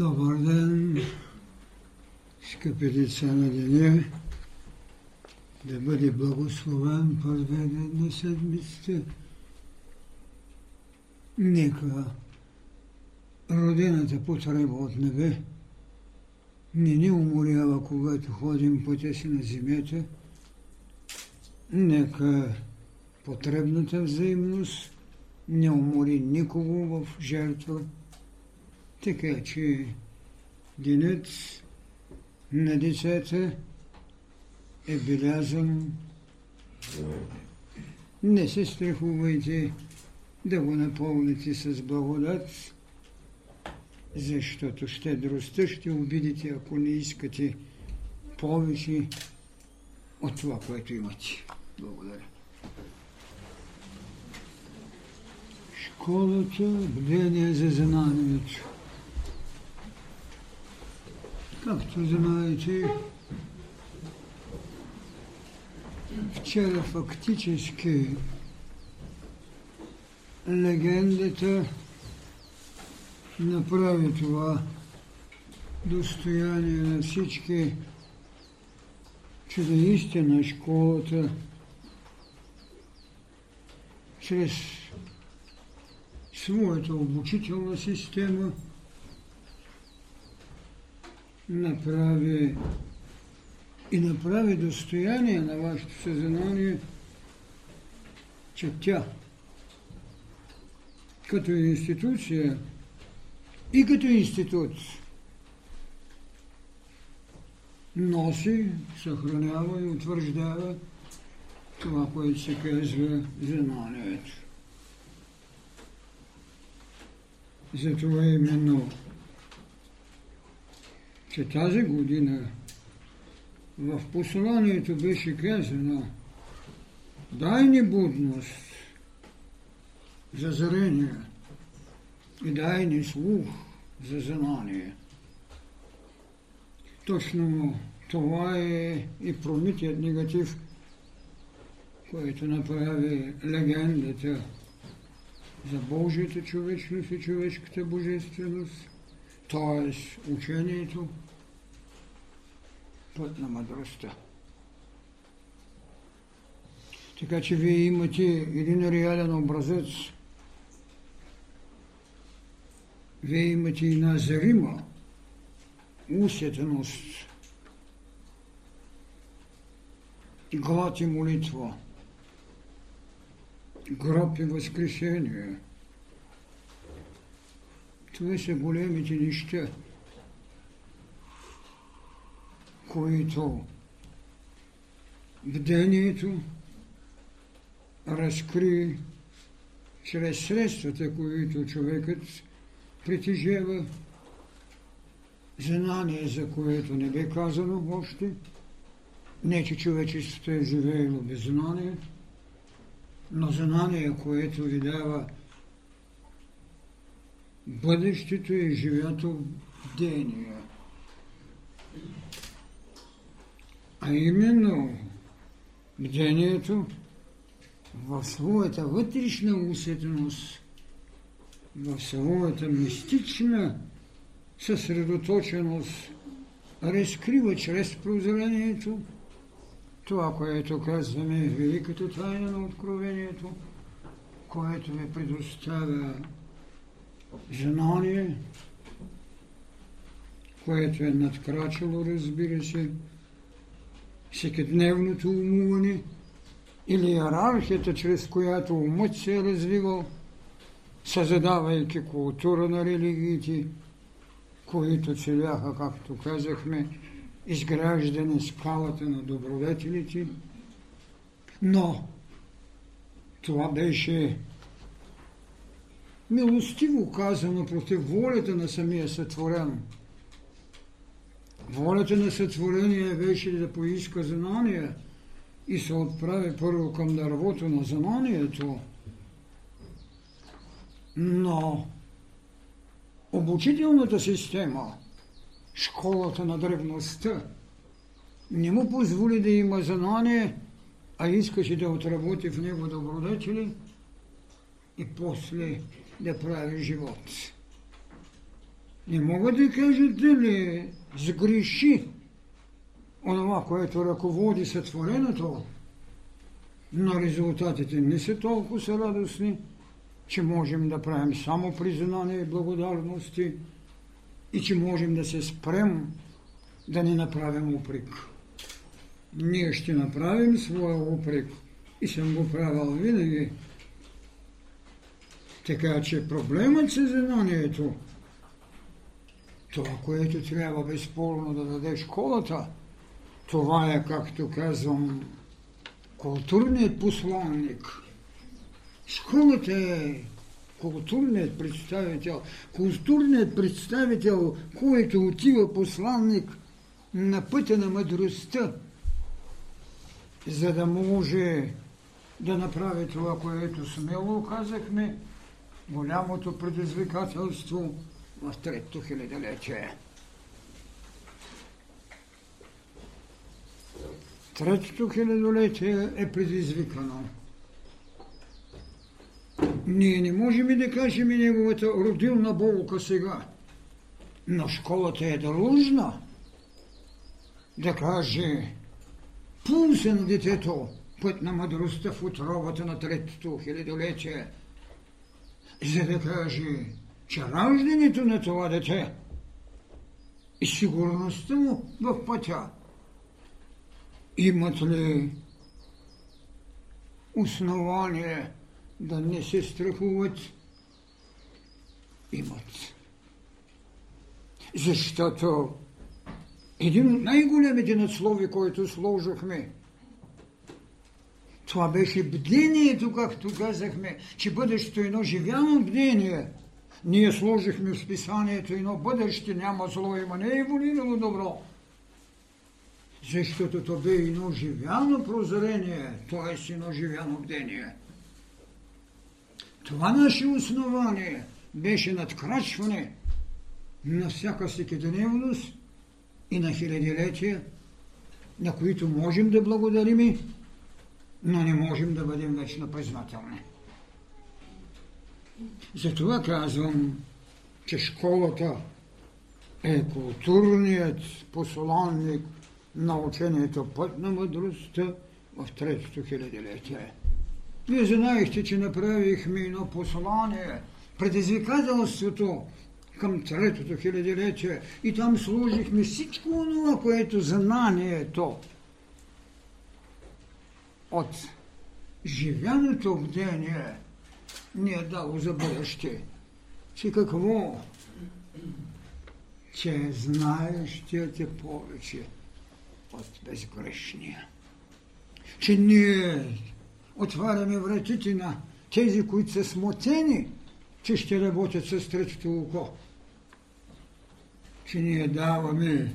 Добър ден, скъпи деца на деня, да бъде благословен първия ден на седмицата. Нека родената потреба от небе не ни уморява, когато ходим пътя си на земята. Нека потребната взаимност не умори никого в жертва. Така че денят на децата е белязан. Не се страхувайте да го напълните с благодат, защото щедростта ще обидите, ако не искате повече от това, което имате. Благодаря. Школата бдение за знанието. Както знаете, вчера фактически легендата направи това достояние на всички, че наистина школата чрез своята обучителна система направи и направи достояние на вашето съзнание, че тя като институция и като институт носи, съхранява и утвърждава това, което се казва знанието. Затова именно, че тази година в посланието беше казано дай ни будност за зрение и дай ни слух за знание. Точно това е и промитият негатив, който направи легендата за Божията човечност и човешката божественост, т.е. учението, път на мъдростта. Така че вие имате един реален образец. Вие имате една зрима усетеност, глад и молитва – гроб и възкресение. Това са големите неща, които бдението разкри чрез средствата, които човекът притежава, знание, за което не бе казано още, не че човечеството е живеело без знание – но знание, което ви дава бъдещето и живято бдение. А именно бдението в своята вътрешна усетеност, в своята мистична съсредоточеност, разкрива чрез прозрението това, което казваме е великата тайна на откровението, което ви предоставя знание, което е надкрачало, разбира се, всекидневното умуване или иерархията, чрез която умът се е развивал, създавайки култура на религиите, които целяха, както казахме, изграждане скалата на добродетелите, но това беше милостиво казано против волята на самия сътворен. Волята на сътворение беше да поиска знания и се отправи първо към дървото на знанието. Но обучителната система – школата на древността, не му позволи да има знание, а искаше да отработи в него добродетели и после да прави живот. Не мога да кажа дали сгреши онова, което ръководи сътвореното, но резултатите не са толкова са радостни, че можем да правим само признание и благодарности и че можем да се спрем да не направим упрек. Ние ще направим своя упрек и съм го правил винаги. Така че проблемът с знанието, това, което трябва безспорно да даде школата, това е, както казвам, културният посланник. Школата е културният представител, културният представител, който отива посланник на пътя на мъдростта, за да може да направи това, което смело казахме, голямото предизвикателство в третото хилядолетие. Третото хилядолетие е предизвикано. Ние не можем и да кажем и неговата родилна болка сега, но школата е длъжна да каже пулса на детето, път на мъдростта в отробата на третото хилядолетие, за да каже, че раждането на това дете и сигурността му в пътя имат ли основание да не се страхуват? Имат. Защото един от най-големите надслови, който сложихме, това беше бдението, както казахме, че бъдещето е едно живяно бдение. Ние сложихме в списанието едно бъдеще, няма зло, има не е еволюирало добро. Защото то бе едно живяно прозрение, т.е. едно живяно бдение. Това наше основание беше надкрачване на всяка всекидневност и на хилядилетия, на които можем да благодарим, но не можем да бъдем вечно признателни. Затова казвам, че школата е културният посланник на учението път на мъдростта в третото хилядилетие. Вие знаехте, че направихме едно послание, предизвикателството към третото хилядилетие и там служихме всичко това, което знанието от живяното бдение ни е дало за бъдеще. Че какво? Че знаещият е повече от безгрешния. Че ние отваряме вратите на тези, които са смутени, че ще работят с третото око че ние даваме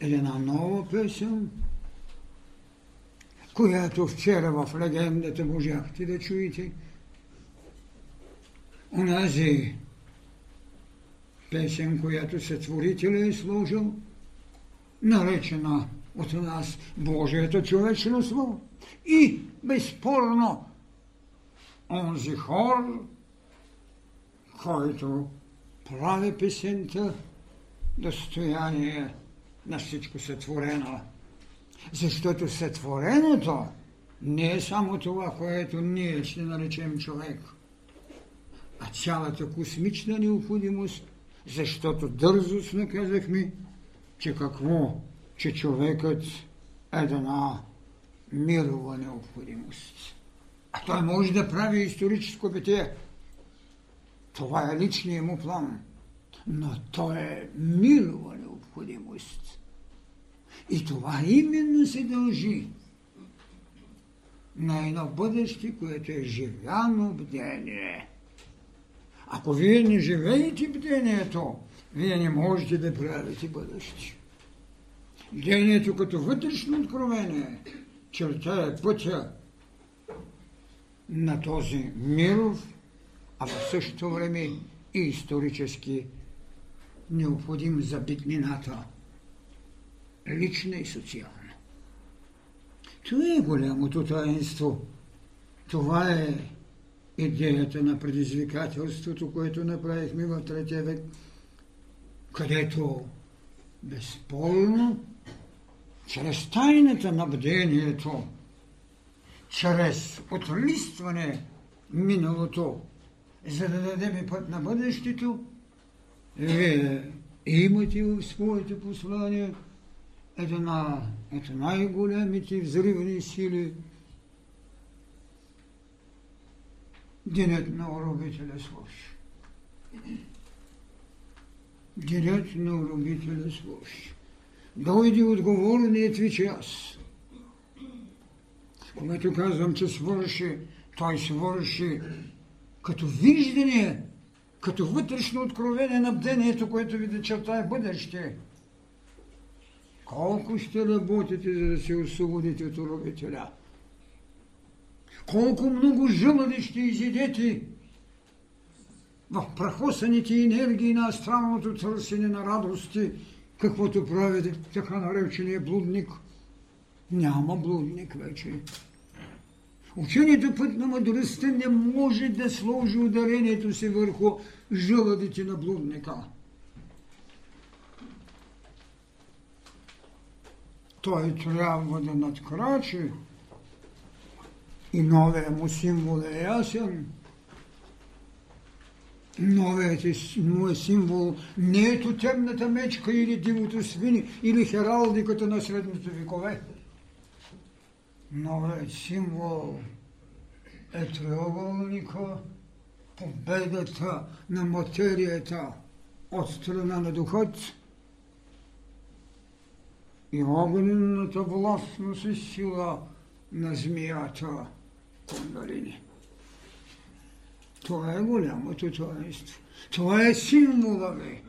една нова песен, която вчера в легендата можахте да чуете. Унази песен, която Сътворителя е сложил, наречена от нас Божието човечно слово. И безспорно онзи хор, който прави песента, достояние на всичко сътворено. Защото сътвореното не е само това, което ние ще наречем човек, а цялата космична необходимост, защото дързост наказахме, че какво? Че човекът е една мирова необходимост. А той може да прави историческо битие. Това е личният му план но то е мирова необходимост. И това именно се дължи на едно бъдеще, което е живяно бдение. Ако вие не живеете бдението, вие не можете да правите бъдеще. Бдението като вътрешно откровение чертая пътя на този миров, а в същото време и исторически необходим за битнината, лична и социална. Това е голямото таинство. Това е идеята на предизвикателството, което направихме в третия век, където безспорно, чрез тайната на бдението, чрез отлистване миналото, за да дадем път на бъдещето, вие имате в своите една от най-големите взривни сили Денят на уробителя свърши. Денят на уробителя свърши. Дойде отговорният ви час. Когато казвам, че свърши, той свърши като виждане, като вътрешно откровение на бдението, което ви да чертае бъдеще. Колко ще работите, за да се освободите от уробителя? Колко много жълъди ще изидете в прахосаните енергии на астралното търсене на радости, каквото правите така наречения блудник. Няма блудник вече. Учението път на мъдростта не може да сложи ударението си върху жълъдите на блудника. Той трябва да надкрачи и новия му символ е ясен. Новият му е символ не ето темната мечка или дивото свини или хералдиката на средните векове. Новият символ е триъгълника, победата на материята от страна на духът и огнената властност и сила на змията кундалини. Това е голямото таинство. Това е символа ви.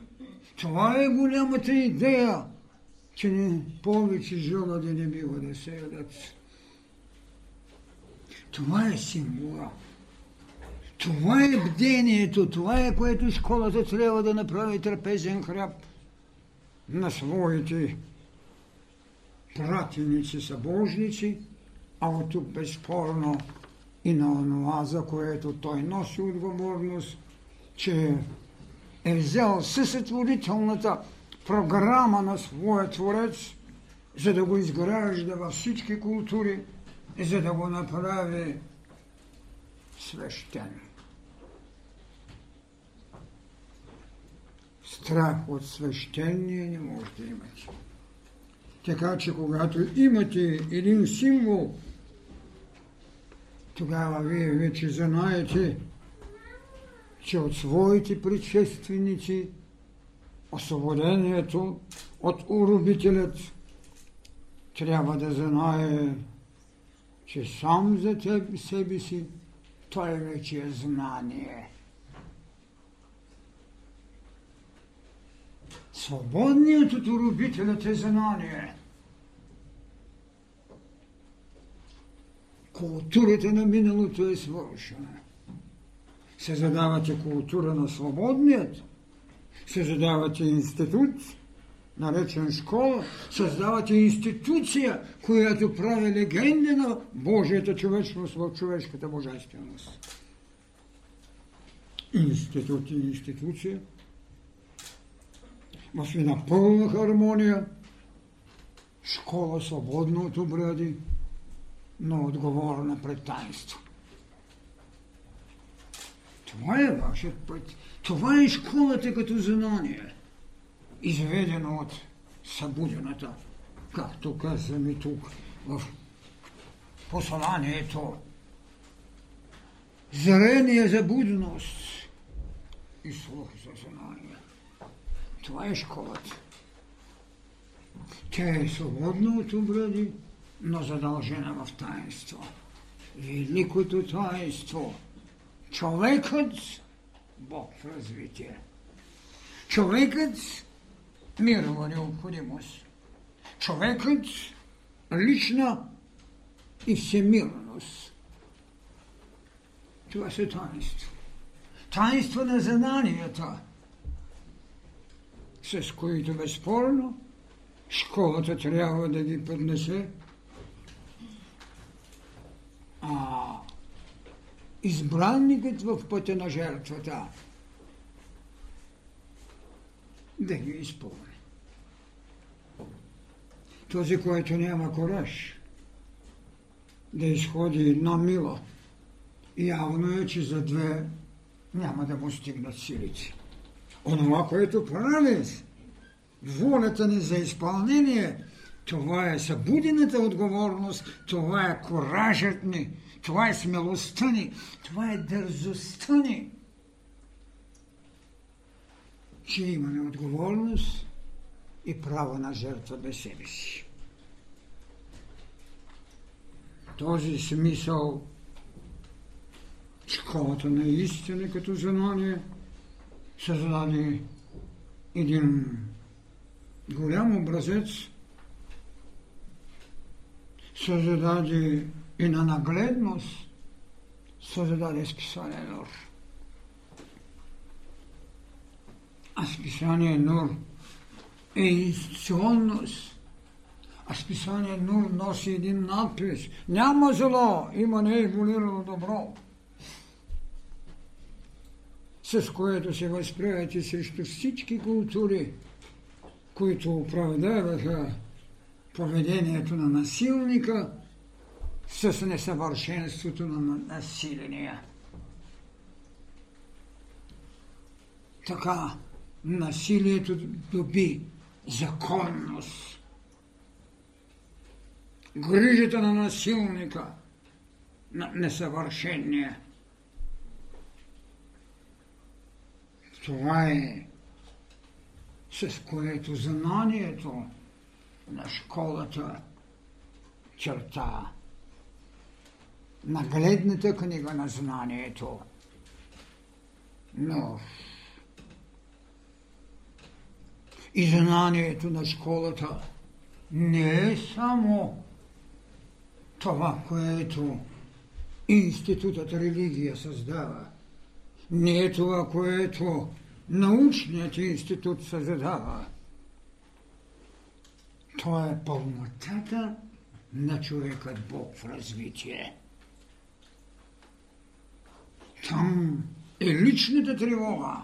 Това е голямата идея, че не повече жълъди не бива да се ядат. Това е символа. Това е бдението, това е което школата трябва да направи трапезен храб на своите пратеници, събожници, а от тук безспорно и на онова, за което той носи отговорност, че е взел съсътворителната програма на своя Творец, за да го изгражда във всички култури, за да го направи свещен. Страх от свещение не може да имате. Така че когато имате един символ, тогава вие вече знаете, че от своите предшественици освободението от урубителят трябва да знае, че сам за теб себе си той вече е знание. Свободният от урубителят е знание. културата на миналото е свършена. Създавате култура на свободният, създавате институт, наречен школа, създавате институция, която прави легенда на Божията човечност в човешката божественост. Институт и институция в една пълна хармония, школа свободно от обради, но отговорна пред таинство. Това е вашият път. Това е школата като знание, изведено от събудената, както казваме тук в посланието. Зрение за будност и слух за знание. Това е школата. Тя е свободна от обради, но задължена в таинство. Великото таинство. Човекът Бог в развитие. Човекът мирова необходимост. Човекът лична и всемирност. Това са таинство. Таинство на знанията, с които безспорно школата трябва да ги поднесе а, избранникът в пътя на жертвата да ги изпълни. Този, който няма кораж да изходи на мило, явно е, че за две няма да му стигнат силите. Онова, което прави волята ни за изпълнение, това е събудената отговорност, това е коражът ни, това е смелостта ни, това е дързостта ни. Че имаме отговорност и право на жертва без себе си. Този смисъл школата на истина като знание създаде един голям образец, създаде и на нагледност, създаде списание Нур. А списание Нур е институционност. А списание Нур носи един надпис. Няма зло, има нееволирано добро с което се възправяте срещу всички култури, които оправдаваха поведението на насилника с несъвършенството на насиления. Така насилието доби законност. Грижата на насилника, на несъвършения – Това е с което знанието на школата черта нагледната книга на знанието. Но и знанието на школата не е само това, което институтът религия създава – не е това, което научният институт създава. Това е пълнотата на човекът Бог в развитие. Там е личната тревога,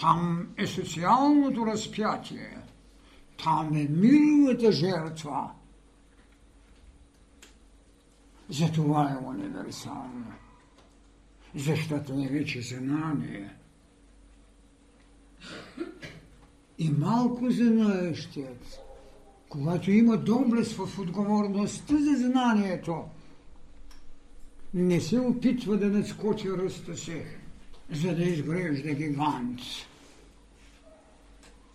там е социалното разпятие, там е миловата жертва. Затова е универсално защото е вече знание. И малко знаещият, когато има доблест в отговорността за знанието, не се опитва да надскочи ръста си, за да изгрежда гигант,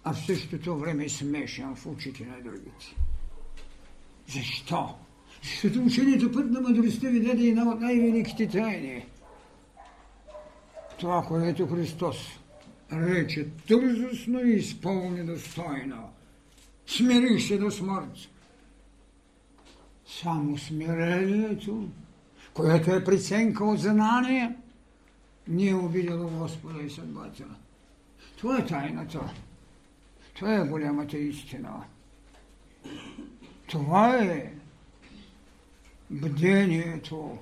а в същото време е смешен в очите на другите. Защо? Защото учението път на мъдростта ви даде една от най-великите тайни – това, което Христос рече тързостно и изпълни достойно. Смирих се до смърт. Само смирението, което е преценка от знание, не е обидело Господа и съдбата. Това е тайната. Това е голямата истина. Това е бдението,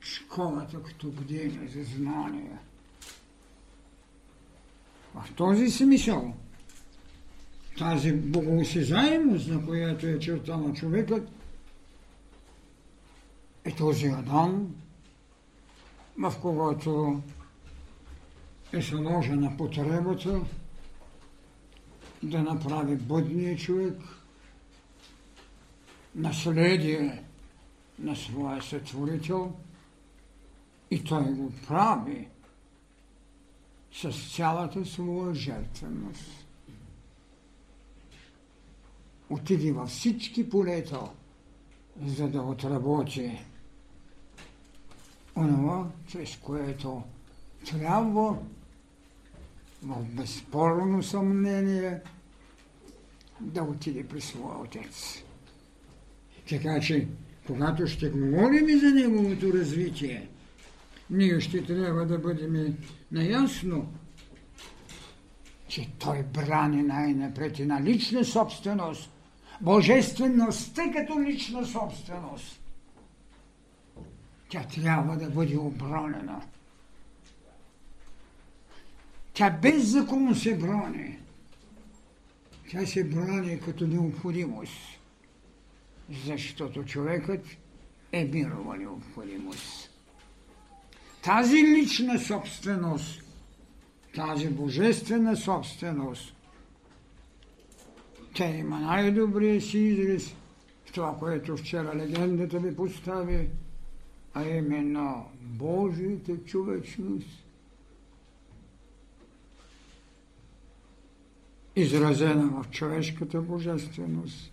школата като бдение за знание. В този смисъл, тази богоосезаемост, на която е черта на човекът, е този Адам, в когото е заложена потребата да направи бъдния човек наследие на своя сътворител – и той го прави с цялата своя жертвеност. Отиди във всички полета, за да отработи онова, чрез което трябва в безспорно съмнение да отиде при своя отец. Така че, когато ще говорим за неговото развитие, ние ще трябва да бъдем наясно, че той брани най-напред и на лична собственост, божествеността като лична собственост. Тя трябва да бъде обронена. Тя без закон се брани. Тя се брани като необходимост, защото човекът е мирова необходимост. Тази лична собственост, тази божествена собственост, тя има най-добрия си израз в това, което вчера легендата ви постави, а именно Божията човечност. изразена в човешката божественост.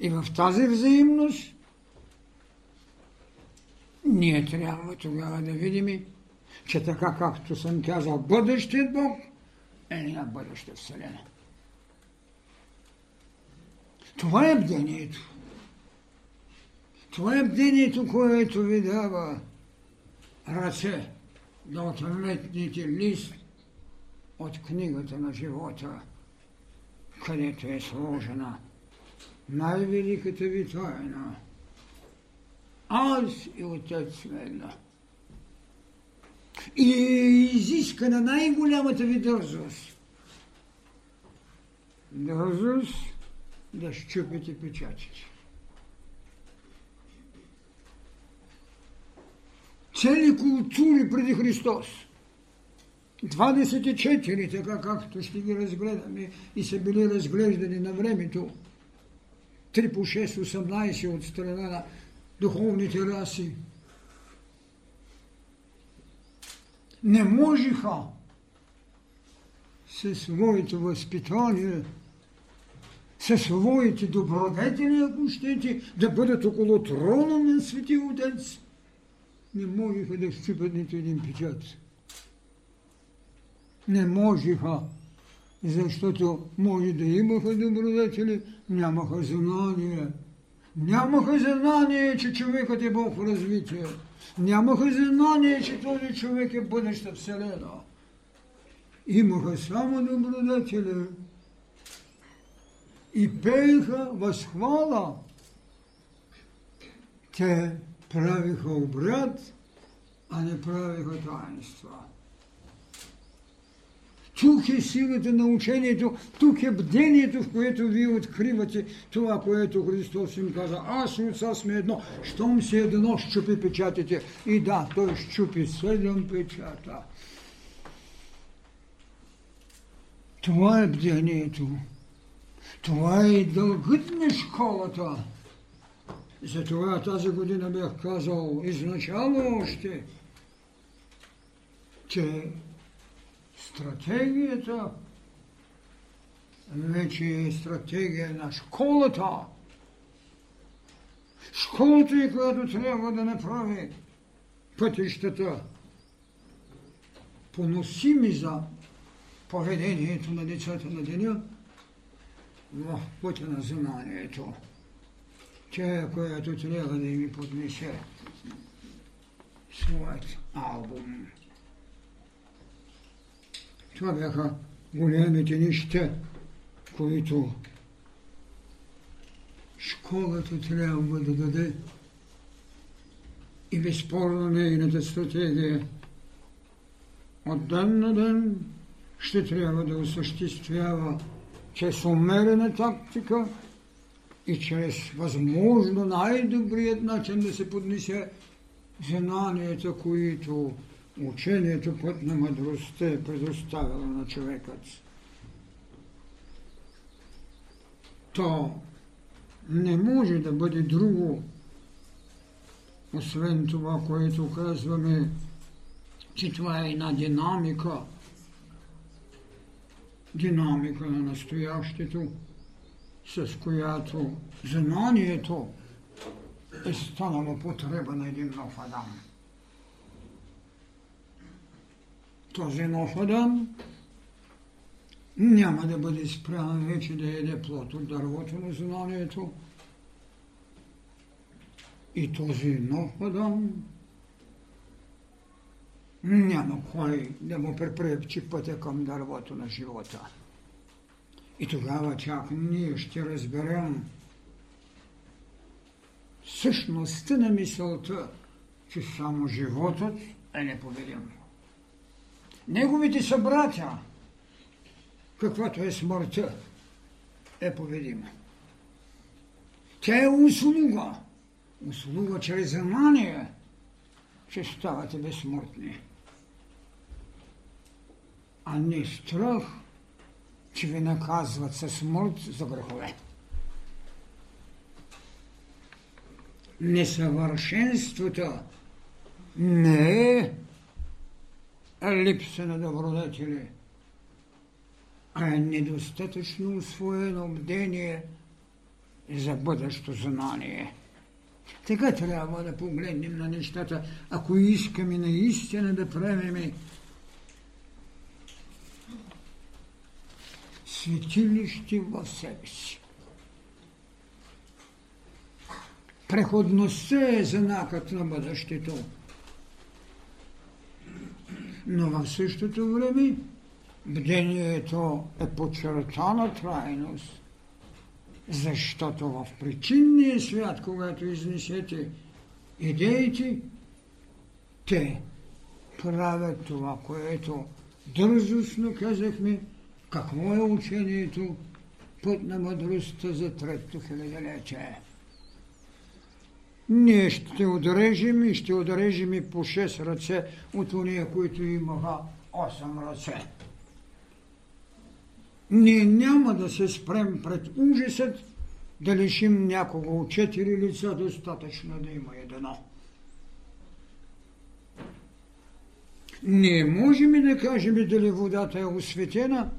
И в тази взаимност ние трябва тогава да видим, че така както съм казал, бъдещият Бог е на бъдеща Вселена. Това е бдението. Това е бдението, което ви дава ръце да отметните лист от книгата на живота, където е сложена най-великата ви тайна. Аз и Отец сме една. И е изискана най-голямата ви дързост. Дързост да щупите печатите. Цели култури преди Христос – 24, така както ще ги разгледаме и са били разглеждани на времето. 3 по 6, 18 от страна на духовните раси. Не можеха със своето възпитание, със своите добродетели, ако щете, да бъдат около трона на Свети Отец. Не можеха да щупят нито един печат не можеха, защото може да имаха добродетели, нямаха знание. Нямаха знание, че човекът е Бог в развитие. Нямаха знание, че този човек е бъдеща Вселена. Имаха само добродетели. И пееха възхвала. Те правиха обряд, а не правиха таинства. Тук е силата на учението, тук е бдението, в което вие откривате това, което Христос им каза. Аз и отца сме едно. Щом се едно, щупи печатите. И да, той щупи седем печата. Това е бдението. Това е и дългът на школата. Затова тази година бях казал изначално още, че Стратегията вече е стратегия на школата. Школата е, която трябва да направи пътищата поносими за поведението на децата на деня в пътя на знанието. Тя, която трябва да ми поднесе своят албум. Това бяха големите неща, които школата трябва да даде. И безспорно нейната стратегия от ден на ден ще трябва да осъществява чрез умерена тактика и чрез възможно най-добрият начин да се поднесе знанията, които учението път на мъдростта е предоставило на човекът. То не може да бъде друго, освен това, което казваме, че това е една динамика, динамика на настоящето, с която знанието е станало потреба на един нов Адам. Този нов Адам няма да бъде спрян вече да еде плод от дървото на знанието. И този нов Адам няма кой да му препрепчи пътя към дървото на живота. И тогава чак ние ще разберем същността на мисълта, че само животът е непобедим неговите събратя, каквато е смъртта, е поведима. Тя е услуга. Услуга чрез знание, че ставате безсмъртни. А не страх, че ви наказват със смърт за грехове. Несъвършенството не е липса на добродетели, а недостатъчно освоено бдение за бъдещо знание. Така трябва да погледнем на нещата, ако искаме наистина да правиме светилище в себе си. Преходността е знакът на бъдещето. Но в същото време бдението е подчертана трайност, защото в причинния свят, когато изнесете идеите, те правят това, което дързостно казахме, какво е учението път на мъдростта за трето хилядолетие. Ние ще отрежем и ще отрежем и по шест ръце от уния, които имаха 8 ръце. Ние няма да се спрем пред ужасът да лишим някого от четири лица, достатъчно да има едно. Не можем да кажем дали водата е осветена,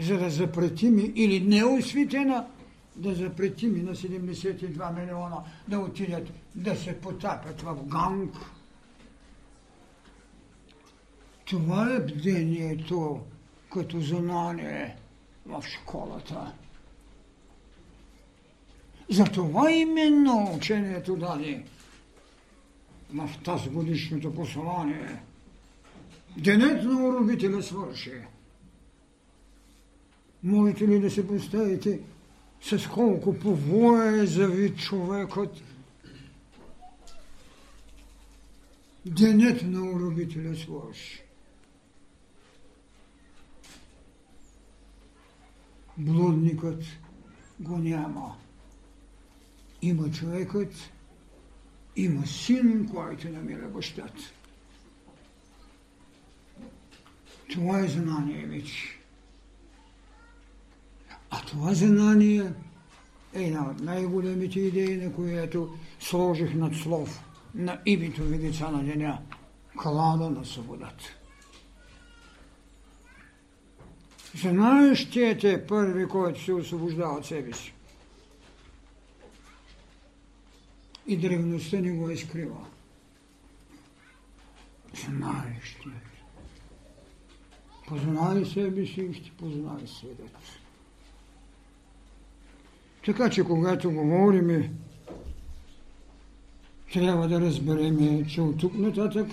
за да запретим или не е осветена, да запретим на 72 милиона да отидат да се потапят в ганг. Това е бдението като знание в школата. Затова именно учението даде в тази годишното послание. Денят на уробителя свърши. Можете ли да се представите с колко повоя е завид човекът? Денят на уробителя свърши. Блудникът го няма. Има човекът, има син, който намира бащата. Това е знание вече. А това знание е една от най-големите идеи, на която сложих над слов на името ви деца на деня. Клада на свободата. Знаеш, че те първи, който се освобождава от себе си. И древността не го е скрива. Знаеш, че Познай себе си и ще познай светът. Така че когато говориме, трябва да разбереме, че от тук нататък,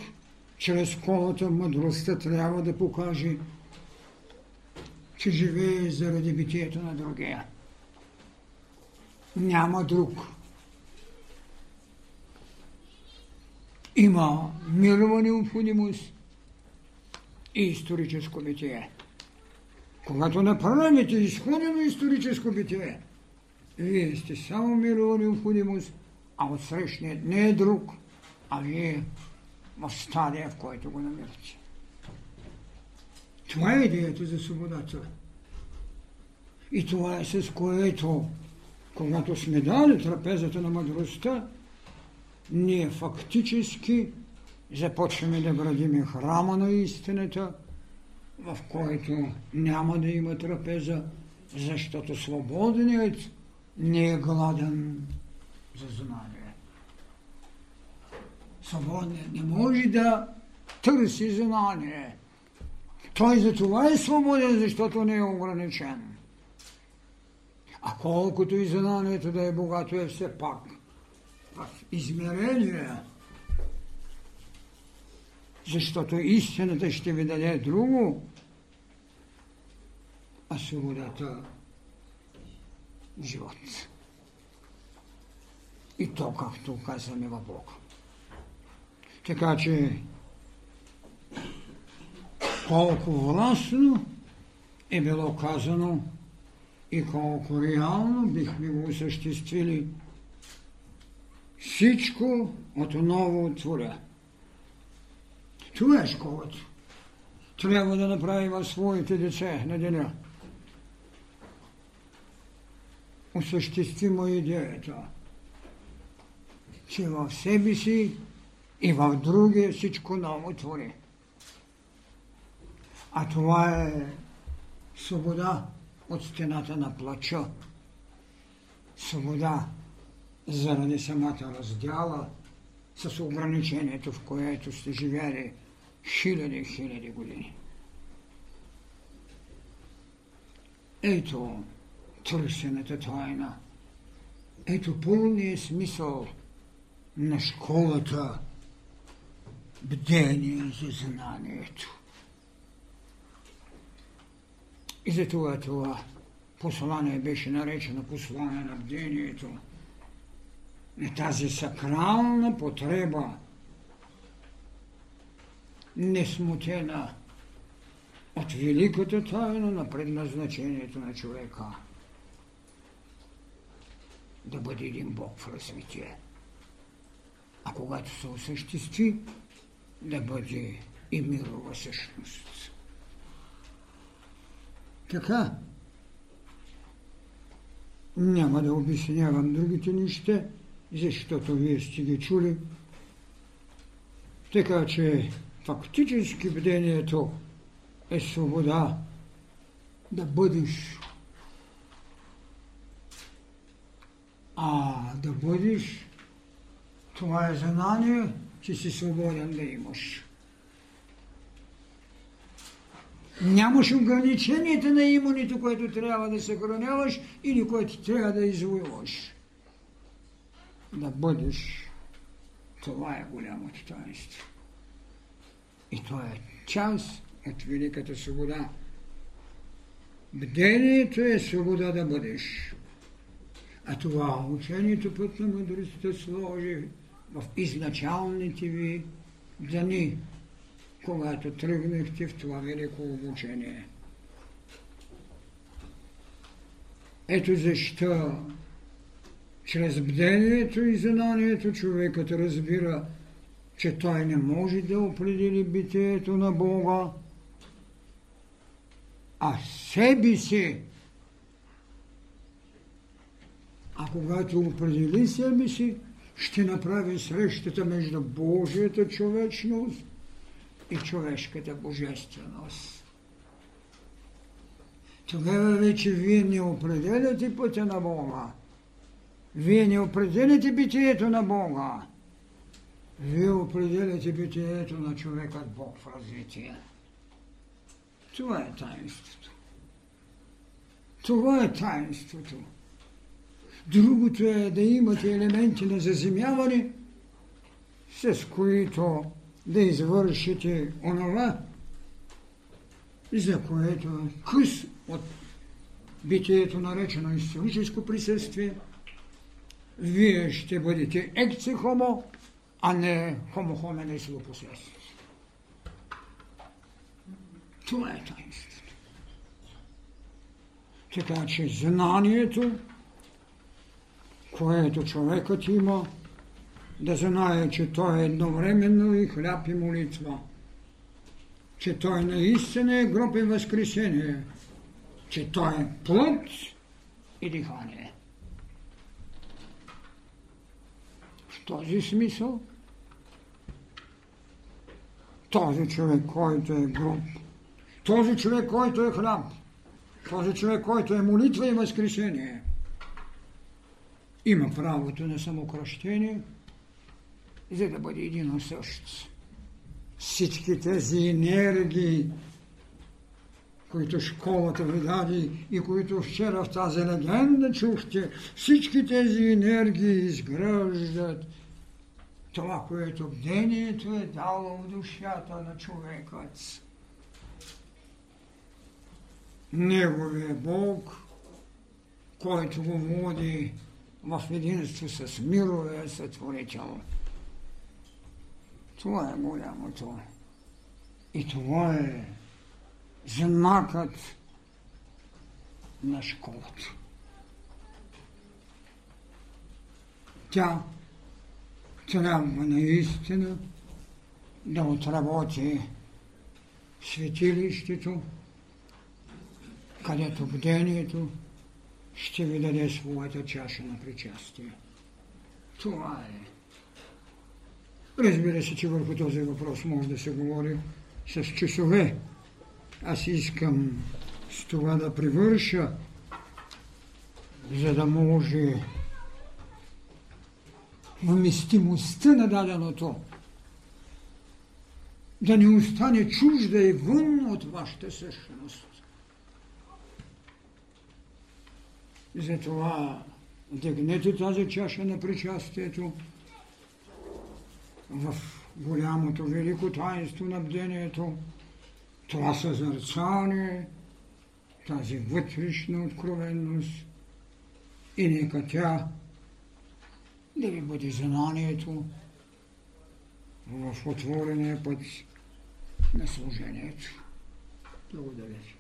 чрез школата, мъдростта трябва да покаже, че живее заради битието на другия. Няма друг. Има мирова необходимост и историческо битие. Когато направите изходено историческо битие, вие сте само мирова необходимост, а отсрещният не е друг, а вие в стадия, в който го намирате. Това е идеята за свободата. И това е с което, когато сме дали трапезата на мъдростта, ние фактически започваме да градим храма на истината, в който няма да има трапеза, защото свободният не е гладен за знание. Свободният не може да търси знание. Той за това е свободен, защото не е ограничен. А колкото и знанието да е богато, е все пак измерение. Защото истината ще ви даде друго, а свободата живот. И то, както казваме в Бог. Така че колко властно е било казано и колко реално бихме го осъществили всичко отново творя. Това школата. Трябва да направи в своите деца на деня. Осъществимо идеята, че в себе си и в другия всичко ново твори. А това е свобода от стената на плача, свобода заради самата раздяла с ограничението, в което сте живели хиляди и хиляди години. Ето търсената тайна. Ето пълният смисъл на школата бдение за знанието. И затова това послание беше наречено послание на бдението. И тази сакрална потреба, несмутена от великата тайна на предназначението на човека. Да бъде един Бог в развитие. А когато се осъществи, да бъде и мирова същност. Така. Няма да обяснявам другите неща, защото вие сте ги чули. Така че фактически бдението е свобода да бъдеш. А да бъдеш, това е знание, че си свободен да имаш. Нямаш ограниченията на имането, което трябва да съхраняваш или което трябва да извоюваш. Да бъдеш. Това е голямото таинство. И това е част от великата свобода. Бдението е свобода да бъдеш. А това учението път на мъдростта сложи в изначалните ви дни когато тръгнахте в това велико обучение. Ето защо чрез бдението и знанието човекът разбира, че той не може да определи битието на Бога, а себе си. А когато определи себе си, ще направи срещата между Божията човечност и човешката божественост. Тогава вече вие не определяте пътя на Бога. Вие не определяте битието на Бога. Вие определяте битието на човекът Бог в развитие. Това е таинството. Това е таинството. Другото е да имате елементи на заземяване, с които да извършите онова, за което къс от битието наречено историческо присъствие, вие ще бъдете екце хомо, а не хомо хоменес лопосес. Това е таинството. Така че знанието, което човекът има, да знае, че той е едновременно и хляб и молитва, че той наистина е гроб и възкресение, че той е плът и дихание. В този смисъл този човек, който е гроб, този човек, който е хляб, този човек, който е молитва и възкресение, има правото на самокръщение – за да бъде един същ. Всички тези енергии, които школата ви даде и които вчера в тази легенда чухте, всички тези енергии изграждат това, което бдението е дало в душата на човекът. Неговия Бог, който го води в единство с мировия сътворител. Това е голямото. И това е знакът на школата. Тя трябва наистина да отработи светилището, където бдението ще ви даде своята чаша на причастие. Това е. Разбира се, че върху този въпрос може да се говори с часове. Аз искам с това да привърша, за да може вместимостта на даденото да не остане чужда и вън от вашата същност. Затова дигнете тази чаша на причастието в голямото велико таинство на бдението, това съзърцание, тази вътрешна откровенност. И нека тя да ви бъде знанието в отворения път на служението. Благодаря